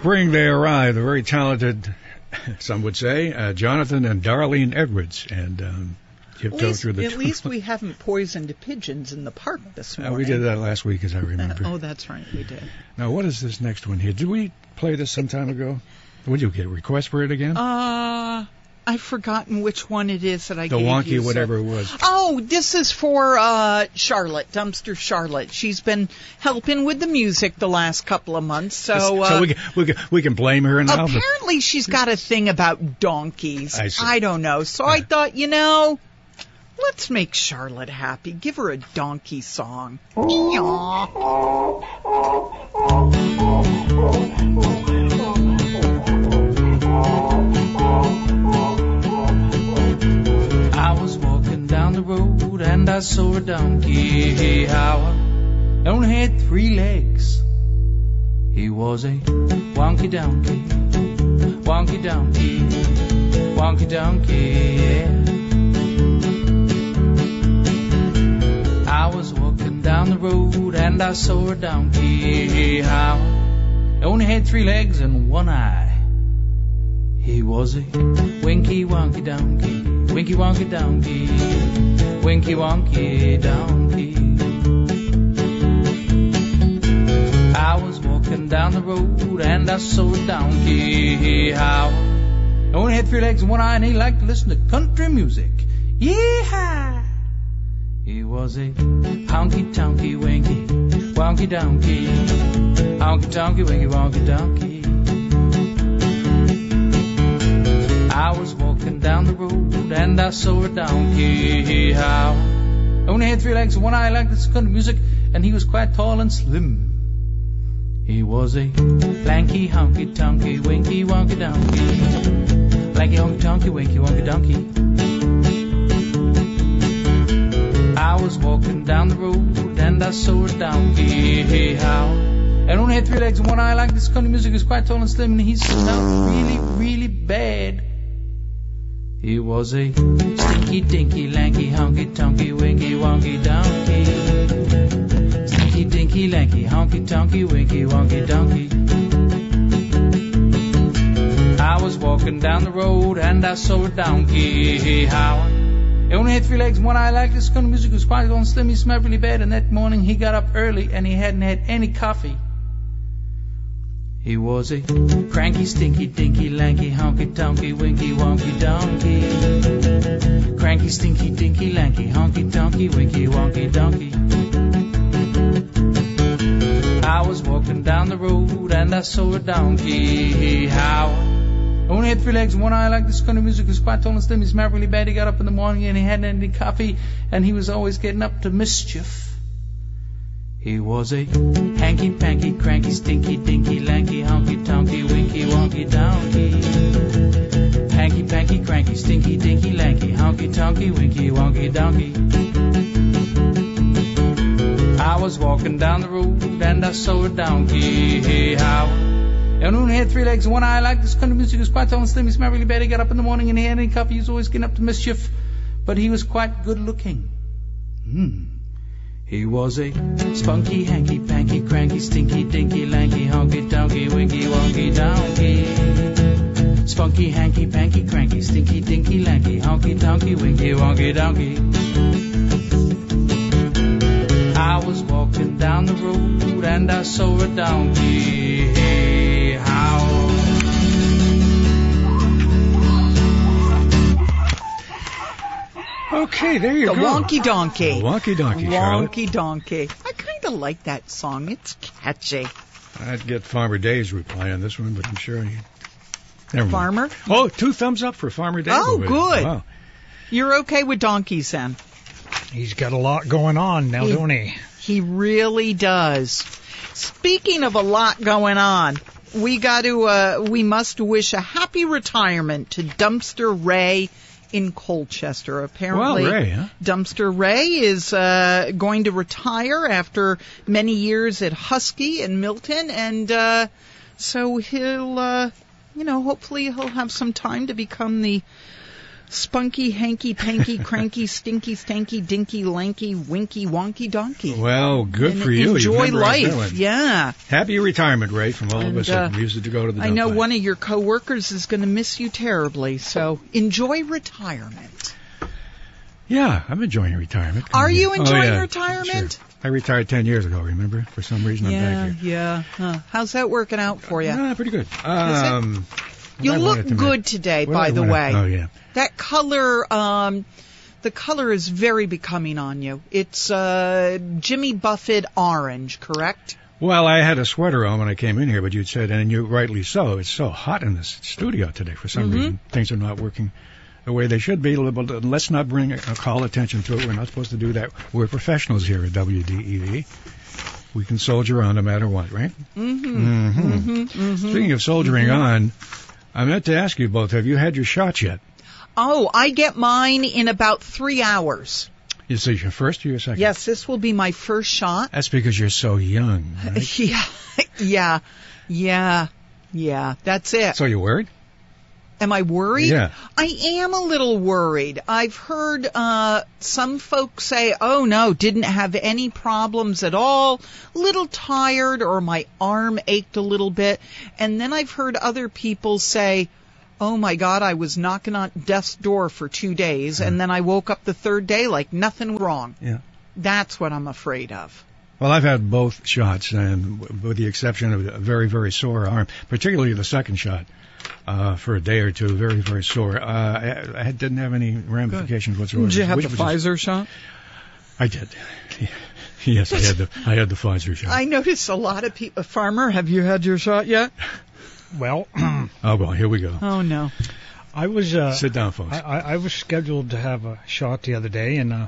Speaker 1: spring they arrive, the very talented, some would say, uh, Jonathan and Darlene Edwards, and um,
Speaker 2: At
Speaker 1: tiptoe
Speaker 2: least,
Speaker 1: through the.
Speaker 2: at least we haven't poisoned pigeons in the park this
Speaker 1: Uh,
Speaker 2: morning.
Speaker 1: we did that last week, as I remember.
Speaker 2: oh, that's right, we did.
Speaker 1: Now, what is this next one here? Did we play this some time ago? Would you get a request for it again?
Speaker 2: Uh, I've forgotten which one it is that I
Speaker 1: the
Speaker 2: gave
Speaker 1: wonky,
Speaker 2: you, so-
Speaker 1: whatever it was.
Speaker 2: Oh, this is for uh, Charlotte, Dumpster Charlotte. She's been helping with the music the last couple of months, so. Uh,
Speaker 1: so we can, we can we can blame her now. but-
Speaker 2: Apparently, she's got a thing about donkeys.
Speaker 1: I see.
Speaker 2: don't know. So I thought, you know, let's make Charlotte happy. Give her a donkey song.
Speaker 11: I the road and I saw a donkey. How it only had three legs. He was a wonky donkey, wonky donkey, wonky donkey, yeah. I was walking down the road and I saw a donkey. How only had three legs and one eye. He was a winky wonky donkey, winky wonky donkey, winky wonky donkey. I was walking down the road and I saw a donkey. How only had three legs and one eye, and he liked to listen to country music. Yeehaw! He was a honky tonky winky wonky donkey, honky tonky winky wonky donkey. And I saw a donkey. How only had three legs and one eye, liked this kind of music, and he was quite tall and slim. He was a lanky, honky tonky, winky wonky donkey, lanky honky tonky, winky wonky donkey. I was walking down the road and I saw a donkey. How and only had three legs and one eye, like this kind of music, is quite tall and slim, and he smelled really, really bad. He was a stinky, dinky, lanky, honky, tonky, winky, wonky donkey. Stinky, dinky, lanky, honky, tonky, winky, wonky donkey. I was walking down the road and I saw a donkey. How he only had three legs and one eye, like this kind of music, was quite tall and slim, he smelled really bad, and that morning he got up early and he hadn't had any coffee. He was a cranky, stinky, dinky, lanky, honky, tonky, winky, wonky donkey. Cranky, stinky, dinky, lanky, honky, tonky, winky, wonky donkey. I was walking down the road and I saw a donkey. How? Only had three legs and one eye, like this kind of music was quite tall and slim. He smelled really bad. He got up in the morning and he hadn't had any coffee, and he was always getting up to mischief. He was a hanky panky, cranky, stinky, dinky, lanky, honky, tonky, winky, wonky, donkey. Hanky panky, cranky, stinky, dinky, lanky, honky, tonky, winky, wonky, donkey. I was walking down the road and I saw a donkey. How? And only had three legs and one eye, like this country music was quite tall and slim. He smelled really bad. He got up in the morning and he had any coffee. He was always getting up to mischief, but he was quite good looking. Hmm. He was a spunky, hanky, panky, cranky, stinky, dinky, lanky, honky, tonky, winky, wonky, donkey. Spunky, hanky, panky, cranky, stinky, dinky, lanky, honky, tonky, winky, wonky, donkey. I was walking down the road and I saw a donkey.
Speaker 1: Okay, there you
Speaker 2: the
Speaker 1: go.
Speaker 2: Wonky Donkey.
Speaker 1: The Wonky Donkey, Charlotte.
Speaker 2: Wonky Donkey. I kind of like that song. It's catchy.
Speaker 1: I'd get Farmer Dave's reply on this one, but I'm sure he. Never mind.
Speaker 2: Farmer?
Speaker 1: Oh, two thumbs up for Farmer Dave.
Speaker 2: Oh, good.
Speaker 1: Wow.
Speaker 2: You're okay with donkeys then?
Speaker 3: He's got a lot going on now,
Speaker 2: He-
Speaker 3: don't he?
Speaker 2: He really does. Speaking of a lot going on, we got to uh, we must wish a happy retirement to Dumpster Ray in Colchester. Apparently,
Speaker 1: Well, Ray, huh?
Speaker 2: Dumpster Ray is uh, going to retire after many years at Husky and Milton, and uh, so he'll, uh, you know, hopefully he'll have some time to become the spunky, hanky, panky, cranky, stinky, stanky, dinky, lanky, winky, wonky, donkey.
Speaker 1: Well, good
Speaker 2: And
Speaker 1: for you. You
Speaker 2: Enjoy
Speaker 1: that
Speaker 2: life. Yeah.
Speaker 1: Happy retirement, Ray, from all of
Speaker 2: And,
Speaker 1: us
Speaker 2: uh,
Speaker 1: at Music to Go to the
Speaker 2: I know
Speaker 1: Line.
Speaker 2: one of your coworkers is going to miss you terribly, so enjoy retirement.
Speaker 1: Yeah, I'm enjoying retirement.
Speaker 2: Are you
Speaker 1: Oh,
Speaker 2: enjoying
Speaker 1: yeah,
Speaker 2: retirement?
Speaker 1: sure. I retired 10 years ago, remember? For some reason, I'm
Speaker 2: Yeah,
Speaker 1: back here.
Speaker 2: yeah. Huh. How's that working out for you?
Speaker 1: Ah, pretty good. Um,
Speaker 2: You look
Speaker 1: to
Speaker 2: good today,
Speaker 1: what
Speaker 2: by the way.
Speaker 1: Oh, yeah.
Speaker 2: That color, um, the color is very becoming on you. It's uh, Jimmy Buffett orange, correct?
Speaker 1: Well, I had a sweater on when I came in here, but you said, and you rightly so, it's so hot in this studio today. For some
Speaker 2: Mhm.
Speaker 1: reason, things are not working the way they should be. But Let's not bring a call attention to it. We're not supposed to do that. We're professionals here at WDEV. We can soldier on no matter what, right?
Speaker 2: Mm-hmm.
Speaker 1: Mhm.
Speaker 2: Mm-hmm. Mm-hmm.
Speaker 1: Speaking of soldiering
Speaker 2: Mhm.
Speaker 1: on, I meant to ask you both: Have you had your shots yet?
Speaker 2: Oh, I get mine in about three hours.
Speaker 1: Is this your first or your second?
Speaker 2: Yes, this will be my first shot.
Speaker 1: That's because you're so young. right?
Speaker 2: Yeah, yeah, yeah, yeah. That's it.
Speaker 1: So you're worried?
Speaker 2: Am I worried?
Speaker 1: Yeah.
Speaker 2: I am a little worried. I've heard uh, some folks say, "Oh no, didn't have any problems at all. Little tired, or my arm ached a little bit." And then I've heard other people say, "Oh my God, I was knocking on death's door for two days, and then I woke up the third day like nothing wrong."
Speaker 1: Yeah.
Speaker 2: That's what I'm afraid of.
Speaker 1: Well, I've had both shots, and with the exception of a very, very sore arm, particularly the second shot, uh, for a day or two, very, very sore. Uh, I, I didn't have any ramifications whatsoever.
Speaker 2: Did you have
Speaker 1: which
Speaker 2: the
Speaker 1: was just-
Speaker 2: Pfizer shot?
Speaker 1: I did. yes, I had the I had the Pfizer shot.
Speaker 2: I noticed a lot of people. Farmer, have you had your shot yet?
Speaker 3: Well,
Speaker 1: oh well, here we go.
Speaker 2: Oh no.
Speaker 3: I was. Uh,
Speaker 1: Sit down, folks.
Speaker 3: I, I, I was scheduled to have a shot the other day, and uh,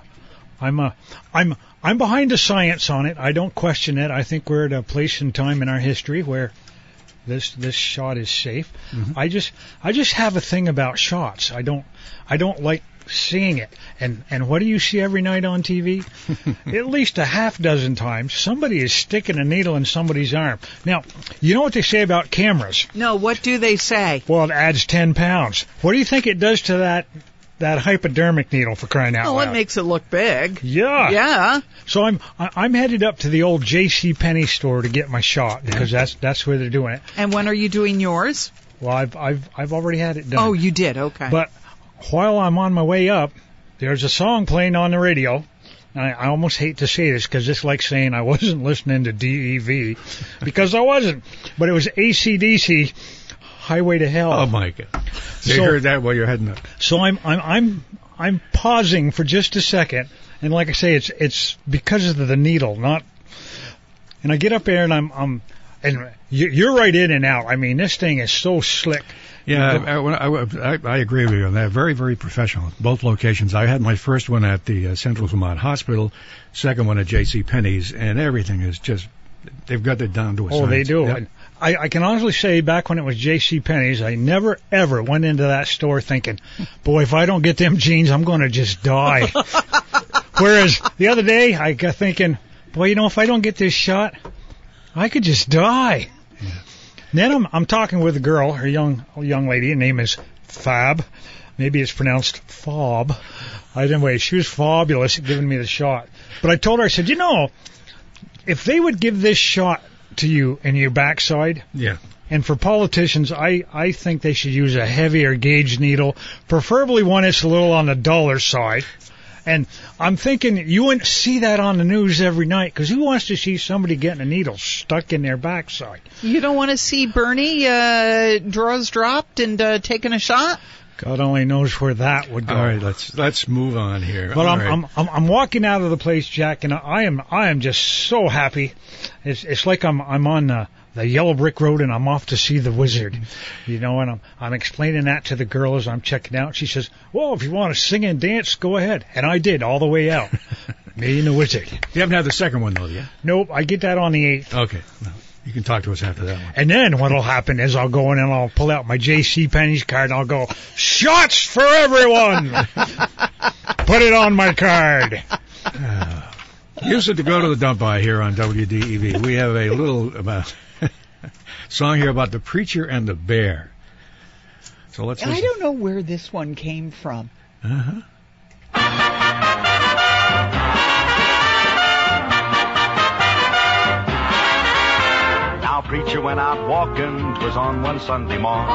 Speaker 3: I'm uh, I'm I'm behind the science on it. I don't question it. I think we're at a place and time in our history where this this shot is safe.
Speaker 1: Mm-hmm.
Speaker 3: I just I just have a thing about shots. I don't I don't like seeing it. And and what do you see every night on TV? At least a half dozen times, somebody is sticking a needle in somebody's arm. Now, you know what they say about cameras?
Speaker 2: No, what do they say?
Speaker 3: Well, it adds 10 pounds. What do you think it does to that that hypodermic needle for crying out
Speaker 2: Oh,
Speaker 3: loud?
Speaker 2: it makes it look big.
Speaker 3: yeah.
Speaker 2: Yeah.
Speaker 3: So I'm I'm headed up to the old J.C. Penney store to get my shot because that's that's where they're doing it.
Speaker 2: And when are you doing yours?
Speaker 3: Well, I've I've I've already had it done.
Speaker 2: Oh, you did. Okay.
Speaker 3: But while I'm on my way up, there's a song playing on the radio. I, I almost hate to say this because it's like saying I wasn't listening to DEV because I wasn't. But it was ACDC, Highway to Hell.
Speaker 1: Oh my God! You
Speaker 3: So-
Speaker 1: heard that while you're heading up.
Speaker 3: So I'm I'm I'm I'm pausing for just a second, and like I say, it's it's because of the needle, not. And I get up there and I'm I'm and you- you're right in and out. I mean, this thing is so slick.
Speaker 1: Yeah, I, I, I, I agree with you on that. Very, very professional. Both locations. I had my first one at the uh, Central Vermont Hospital, second one at J.C. Penney's, and everything is just they've got it down to a
Speaker 3: Oh, they
Speaker 1: science.
Speaker 3: do.
Speaker 1: Yeah.
Speaker 3: I, I can honestly say, back when it was J.C. Penney's, I never ever went into that store thinking, "Boy, if I don't get them jeans, I'm going to just die." Whereas the other day, I got thinking, "Boy, you know, if I don't get this shot, I could just die." Then I'm I'm talking with a girl, her young young lady. Her name is Fab. Maybe it's pronounced Fob. I anyway, she was fabulous at giving me the shot. But I told her, I said, you know, if they would give this shot to you in your backside,
Speaker 1: Yeah.
Speaker 3: and for politicians, I, I think they should use a heavier gauge needle, preferably one that's a little on the duller side. And I'm thinking you wouldn't see that on the news every night because who wants to see somebody getting a needle stuck in their backside?
Speaker 2: you don't want to see Bernie uh, draws dropped and uh, taking a shot?
Speaker 3: God only knows where that would go.
Speaker 1: All right, let's let's move on here.
Speaker 3: But I'm,
Speaker 1: right.
Speaker 3: I'm I'm I'm walking out of the place, Jack, and I am I am just so happy. It's it's like I'm I'm on uh, the yellow brick road and I'm off to see the wizard. You know, and I'm I'm explaining that to the girl as I'm checking out. She says, "Well, if you want to sing and dance, go ahead." And I did all the way out. Me and the wizard.
Speaker 1: You haven't had the second one though, yeah?
Speaker 3: Nope, I get that on the eighth.
Speaker 1: Okay. Well, you can talk to us after that one.
Speaker 3: And then what'll happen is I'll go in and I'll pull out my J.C. Penney's card and I'll go, "Shots for everyone." Put it on my card.
Speaker 1: Use it to go to the dump by here on WDEV. We have a little about song here about the preacher and the bear. So let's
Speaker 2: I don't know where this one came from.
Speaker 1: Uh-huh.
Speaker 12: Now preacher went out walking, 'twas on one Sunday morn.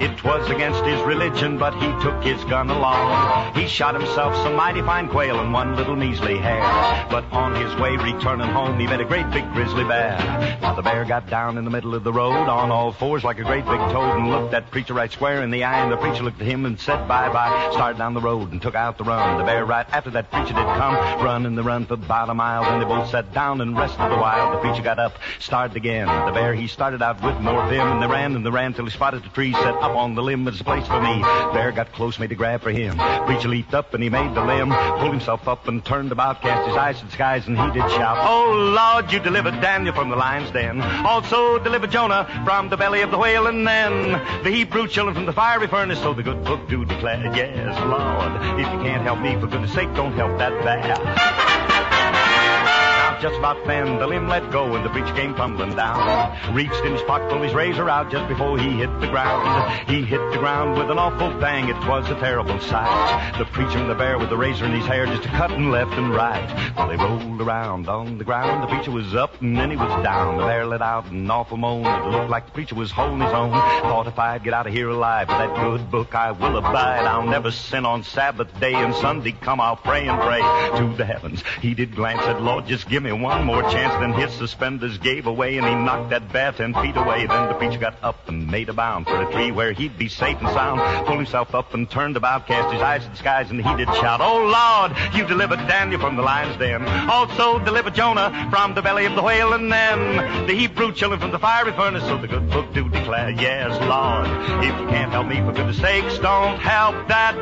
Speaker 12: It was against his religion, but he took his gun along. He shot himself some mighty fine quail and one little measly hare. But on his way returning home, he met a great big grizzly bear. Now the bear got down in the middle of the road on all fours like a great big toad and looked that preacher right square in the eye. And the preacher looked at him and said bye bye. Started down the road and took out the run. The bear right after that preacher did come, running the run for about a mile. Then they both sat down and rested a while. The preacher got up, started again. The bear he started out with more vim, and they ran and they ran till he spotted a tree set up on the limb. It's a place for me. Bear got close, made a grab for him. Preacher leaped up and he made the limb, pulled himself up and turned about, cast his eyes to the skies, and he did shout, "Oh Lord, you delivered Daniel from the lion's den. Also delivered Jonah from the belly of the whale, and then the Hebrew children from the fiery furnace." So the good book do declare, "Yes, Lord, if you can't help me, for goodness sake, don't help that bear." Now just about then the limb let go and the preacher came tumbling down. Reached in his pocket, pulled his razor out just before he hit the ground. He hit the ground with an awful bang. It was a terrible sight. The preacher and the bear with the razor in his hair just a cutting left and right. While they rolled around on the ground, the preacher was up and then he was down. The bear let out an awful moan. It looked like the preacher was holding his own. Thought if I'd get out of here alive with that good book, I will abide. I'll never sin on Sabbath day and Sunday come. I'll pray and pray to the heavens. He did glance at Lord, just give me one more chance. Then his suspenders gave away and he knocked that bat ten feet away. Then the preacher got up and made a bound for a tree where he'd be safe and sound. Pulled himself up and turned about, cast his eyes to the skies, and he did shout, Oh Lord, you delivered Daniel from the lion's den. Also delivered Jonah from the belly of the whale, and then the Hebrew children from the fiery furnace. So the good book do declare, Yes, Lord, if you can't help me, for goodness sakes, don't help that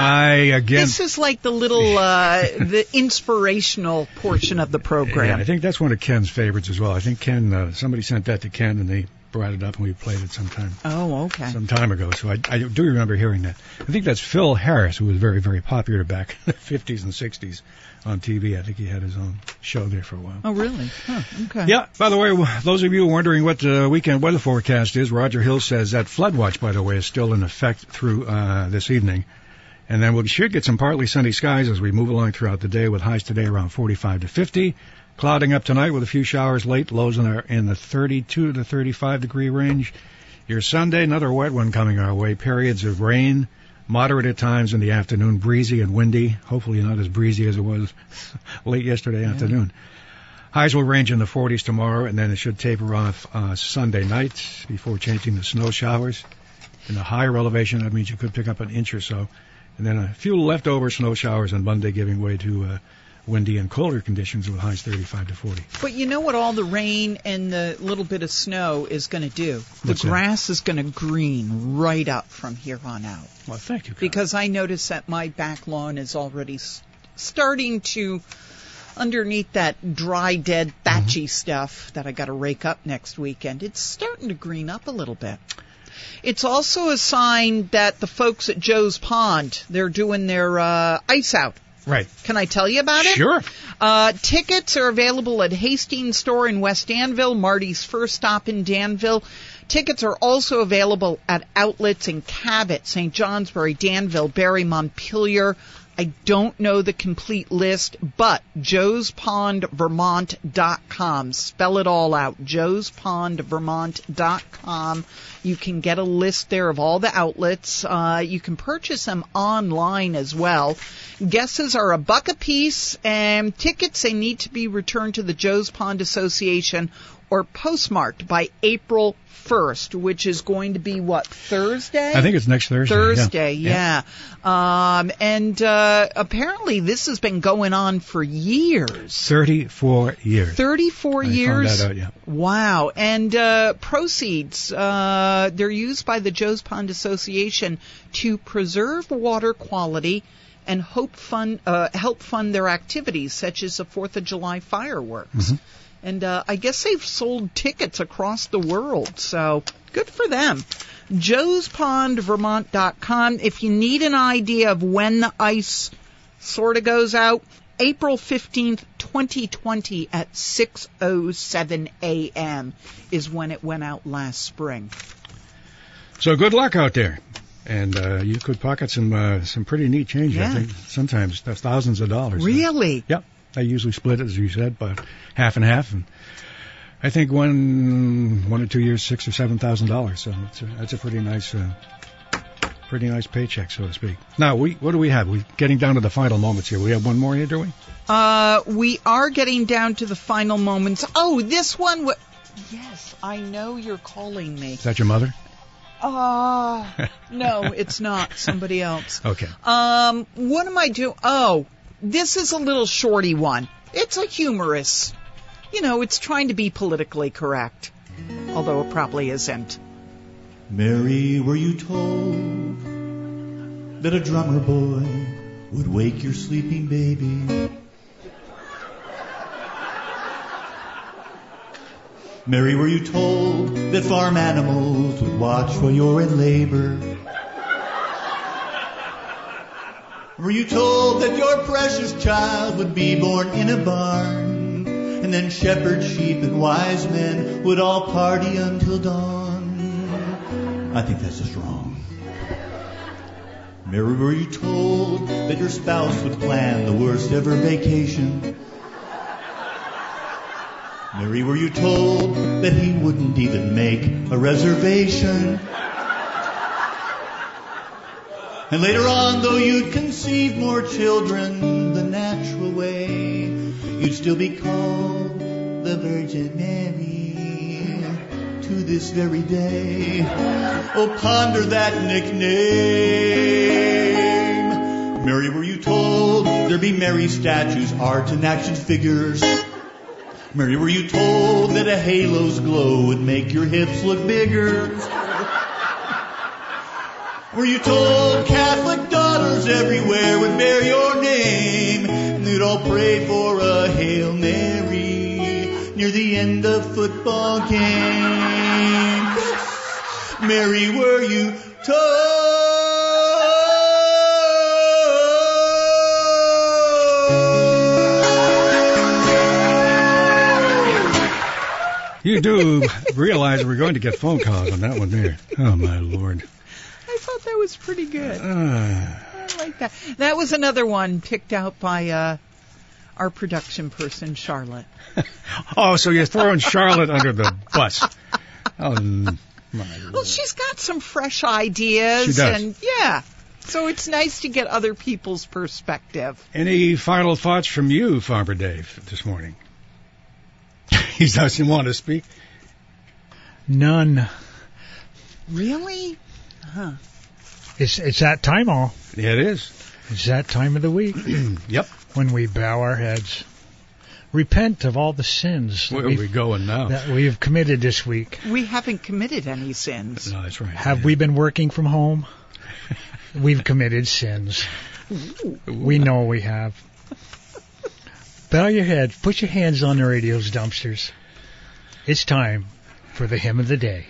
Speaker 1: I again.
Speaker 2: This is like the little uh, the inspirational portion of the program. Yeah.
Speaker 1: I think that's one of Ken's favorites as well. I think Ken, uh, somebody sent that to Ken and they brought it up and we played it sometime.
Speaker 2: Oh, okay.
Speaker 1: Some time ago, so I, I do remember hearing that. I think that's Phil Harris, who was very, very popular back in the 50s and 60s on TV. I think he had his own show there for a while.
Speaker 2: Oh, really? Huh, okay.
Speaker 1: Yeah, by the way, those of you wondering what the weekend weather forecast is, Roger Hill says that flood watch, by the way, is still in effect through uh, this evening. And then we should get some partly sunny skies as we move along throughout the day with highs today around 45 to 50. Clouding up tonight with a few showers late, lows in the, in the 32 to 35 degree range. Your Sunday, another wet one coming our way. Periods of rain, moderate at times in the afternoon, breezy and windy. Hopefully not as breezy as it was late yesterday afternoon. Highs will range in the 40s tomorrow, and then it should taper off uh, Sunday night before changing to snow showers. In the higher elevation, that means you could pick up an inch or so. And then a few leftover snow showers on Monday, giving way to uh, windy and colder conditions with highs 35 to 40.
Speaker 2: But you know what all the rain and the little bit of snow is going to do? The
Speaker 1: What's
Speaker 2: grass is going to green right up from here on out.
Speaker 1: Well, thank you.
Speaker 2: Because I notice that my back lawn is already s- starting to, underneath that dry, dead, thatchy stuff that I got to rake up next weekend, it's starting to green up a little bit. It's also a sign that the folks at Joe's Pond, they're doing their uh, ice out.
Speaker 1: Right.
Speaker 2: Can I tell you about it?
Speaker 1: Sure.
Speaker 2: Uh, tickets are available at Hastings Store in West Danville, Marty's first stop in Danville. Tickets are also available at outlets in Cabot, St. Johnsbury, Danville, Barre, Montpelier. I don't know the complete list, but joespondvermont.com. Spell it all out. joespondvermont.com. You can get a list there of all the outlets. Uh, you can purchase them online as well. Guesses are a buck a piece, and tickets they need to be returned to the Joe's Pond Association or postmarked by April 1st, which is going to be what, Thursday?
Speaker 1: I think it's next Thursday. yeah.
Speaker 2: Thursday, yeah. Um, and uh, apparently this has been going on for years.
Speaker 1: 34 years.
Speaker 2: 34
Speaker 1: I found
Speaker 2: years.
Speaker 1: that out, yeah.
Speaker 2: Wow. And uh, proceeds, uh, they're used by the Joe's Pond Association to preserve water quality and hope fund, uh, help fund their activities, such as the 4th of July fireworks. And uh, I guess they've sold tickets across the world, so good for them. Joe'sPondVermont.com. If you need an idea of when the ice sort of goes out, April 15th, 2020 at 6:07 a.m. is when it went out last spring.
Speaker 1: So good luck out there. And uh, you could pocket some uh, some pretty neat change. I think sometimes thousands of dollars.
Speaker 2: Really?
Speaker 1: Yep. I usually split it, as you said, but half and half. And I think one one or two years, six or seven thousand dollars. So it's a, that's a pretty nice, uh, pretty nice paycheck, so to speak. Now, we what do we have? We're getting down to the final moments here. We have one more here, do we?
Speaker 2: Uh, we are getting down to the final moments. Oh, this one. W- yes, I know you're calling me.
Speaker 1: Is that your mother?
Speaker 2: Ah, no, it's not. Somebody else.
Speaker 1: Okay.
Speaker 2: Um, what am I doing? Oh, this is a little shorty one. It's a humorous. You know, it's trying to be politically correct, although it probably isn't.
Speaker 13: Mary, were you told that a drummer boy would wake your sleeping baby? Mary, were you told that farm animals would watch while you're in labor? Were you told that your precious child would be born in a barn? And then shepherds, sheep, and wise men would all party until dawn? I think that's just wrong. Mary, were you told that your spouse would plan the worst ever vacation? Mary, were you told that he wouldn't even make a reservation? And later on, though you'd conceive more children the natural way, you'd still be called the Virgin Mary to this very day. Oh, ponder that nickname. Mary, were you told there'd be Mary statues, art and action figures? Mary, were you told that a halo's glow would make your hips look bigger? Were you told Catholic daughters everywhere would bear your name and they'd all pray for a Hail Mary near the end of football games? Mary, were you told?
Speaker 1: You do realize we're going to get phone calls on that one there. Oh my lord.
Speaker 2: I thought that was pretty good.
Speaker 1: Uh,
Speaker 2: I like that. That was another one picked out by uh, our production person, Charlotte.
Speaker 1: oh, so you're throwing Charlotte under the bus. Oh, my
Speaker 2: Well, she's got some fresh ideas,
Speaker 1: She does.
Speaker 2: and yeah, so it's nice to get other people's perspective.
Speaker 1: Any final thoughts from you, Farmer Dave, this morning? he doesn't want to speak.
Speaker 3: None.
Speaker 2: Really? Huh.
Speaker 3: It's it's that time all.
Speaker 1: Yeah, it is.
Speaker 3: It's that time of the week.
Speaker 1: yep.
Speaker 3: When we bow our heads, repent of all the sins
Speaker 1: Where are
Speaker 3: we've-
Speaker 1: we going now?
Speaker 3: that we have committed this week.
Speaker 2: We haven't committed any sins.
Speaker 1: No, that's right.
Speaker 3: Have we been working from home? We've committed sins. We know we have. Bow your head. Put your hands on the radio's dumpsters. It's time for the hymn of the day.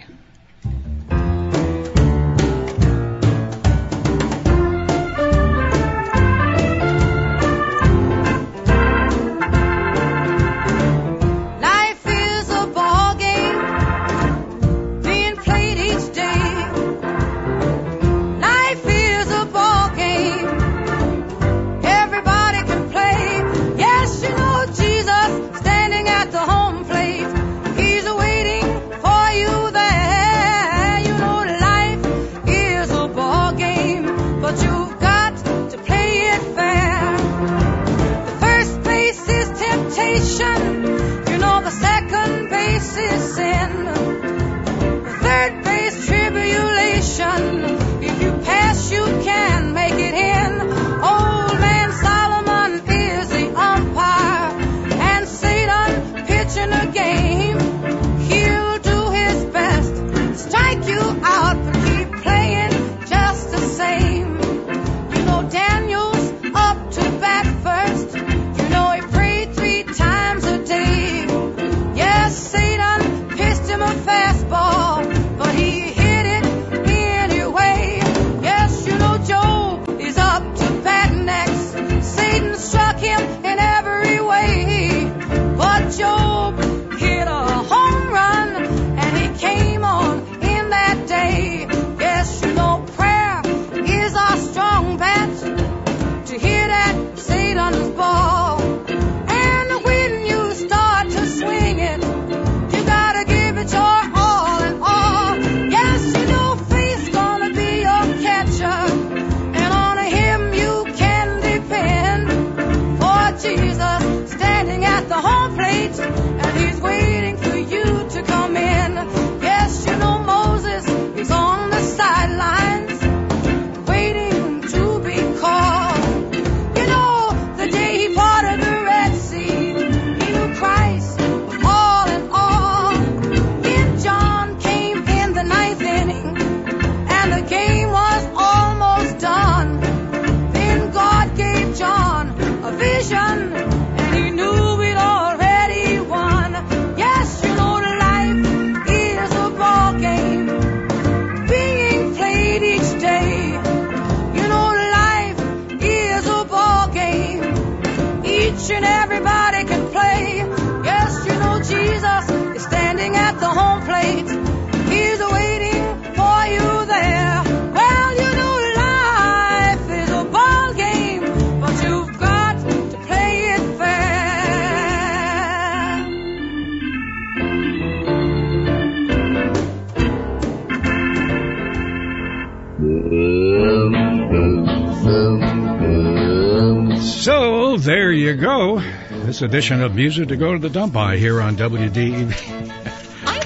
Speaker 14: Home plate. He's waiting for you there. Well, you know life is a ball game, but you've got to play it fair.
Speaker 1: So there you go. This edition of Music to Go to the Dump By here on WDEV.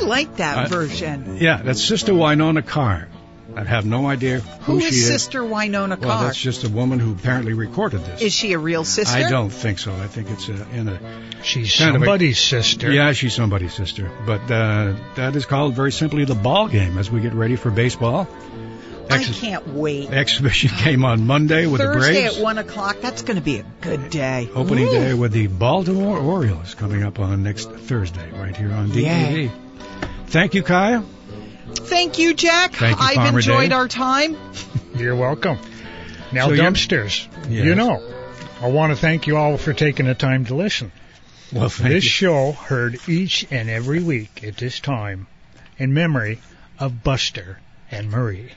Speaker 2: I like that
Speaker 1: Uh,
Speaker 2: version.
Speaker 1: Yeah, that's Sister Winona Carr. I have no idea who,
Speaker 2: Who
Speaker 1: she
Speaker 2: is
Speaker 1: is.
Speaker 2: Sister Winona Carr?
Speaker 1: Well, that's just a woman who apparently recorded this.
Speaker 2: Is she a real sister?
Speaker 1: I don't think so. I think it's uh in a.
Speaker 3: She's
Speaker 1: kind of a-
Speaker 3: somebody's sister.
Speaker 1: Yeah, she's somebody's sister. But uh, that is called very simply the ball game as we get ready for baseball.
Speaker 2: I can't wait.
Speaker 1: the exhibition came on Monday with the
Speaker 2: Thursday at one o'clock. That's going to be a good day.
Speaker 1: Opening
Speaker 2: Woo.
Speaker 1: day with the Baltimore Orioles coming up on next Thursday right here on DEV. Thank you, Kia.
Speaker 2: Thank you, Jack.
Speaker 1: Thank you,
Speaker 2: I've
Speaker 1: Farmer
Speaker 2: enjoyed
Speaker 1: Dave.
Speaker 2: our time.
Speaker 3: You're welcome. Now,
Speaker 1: So you're-
Speaker 3: dumpsters,
Speaker 1: Yes.
Speaker 3: you know, I want to thank you all for taking the time to listen.
Speaker 1: Well, thank
Speaker 3: this
Speaker 1: you.
Speaker 3: show heard each and every week at this time in memory of Buster and Marie.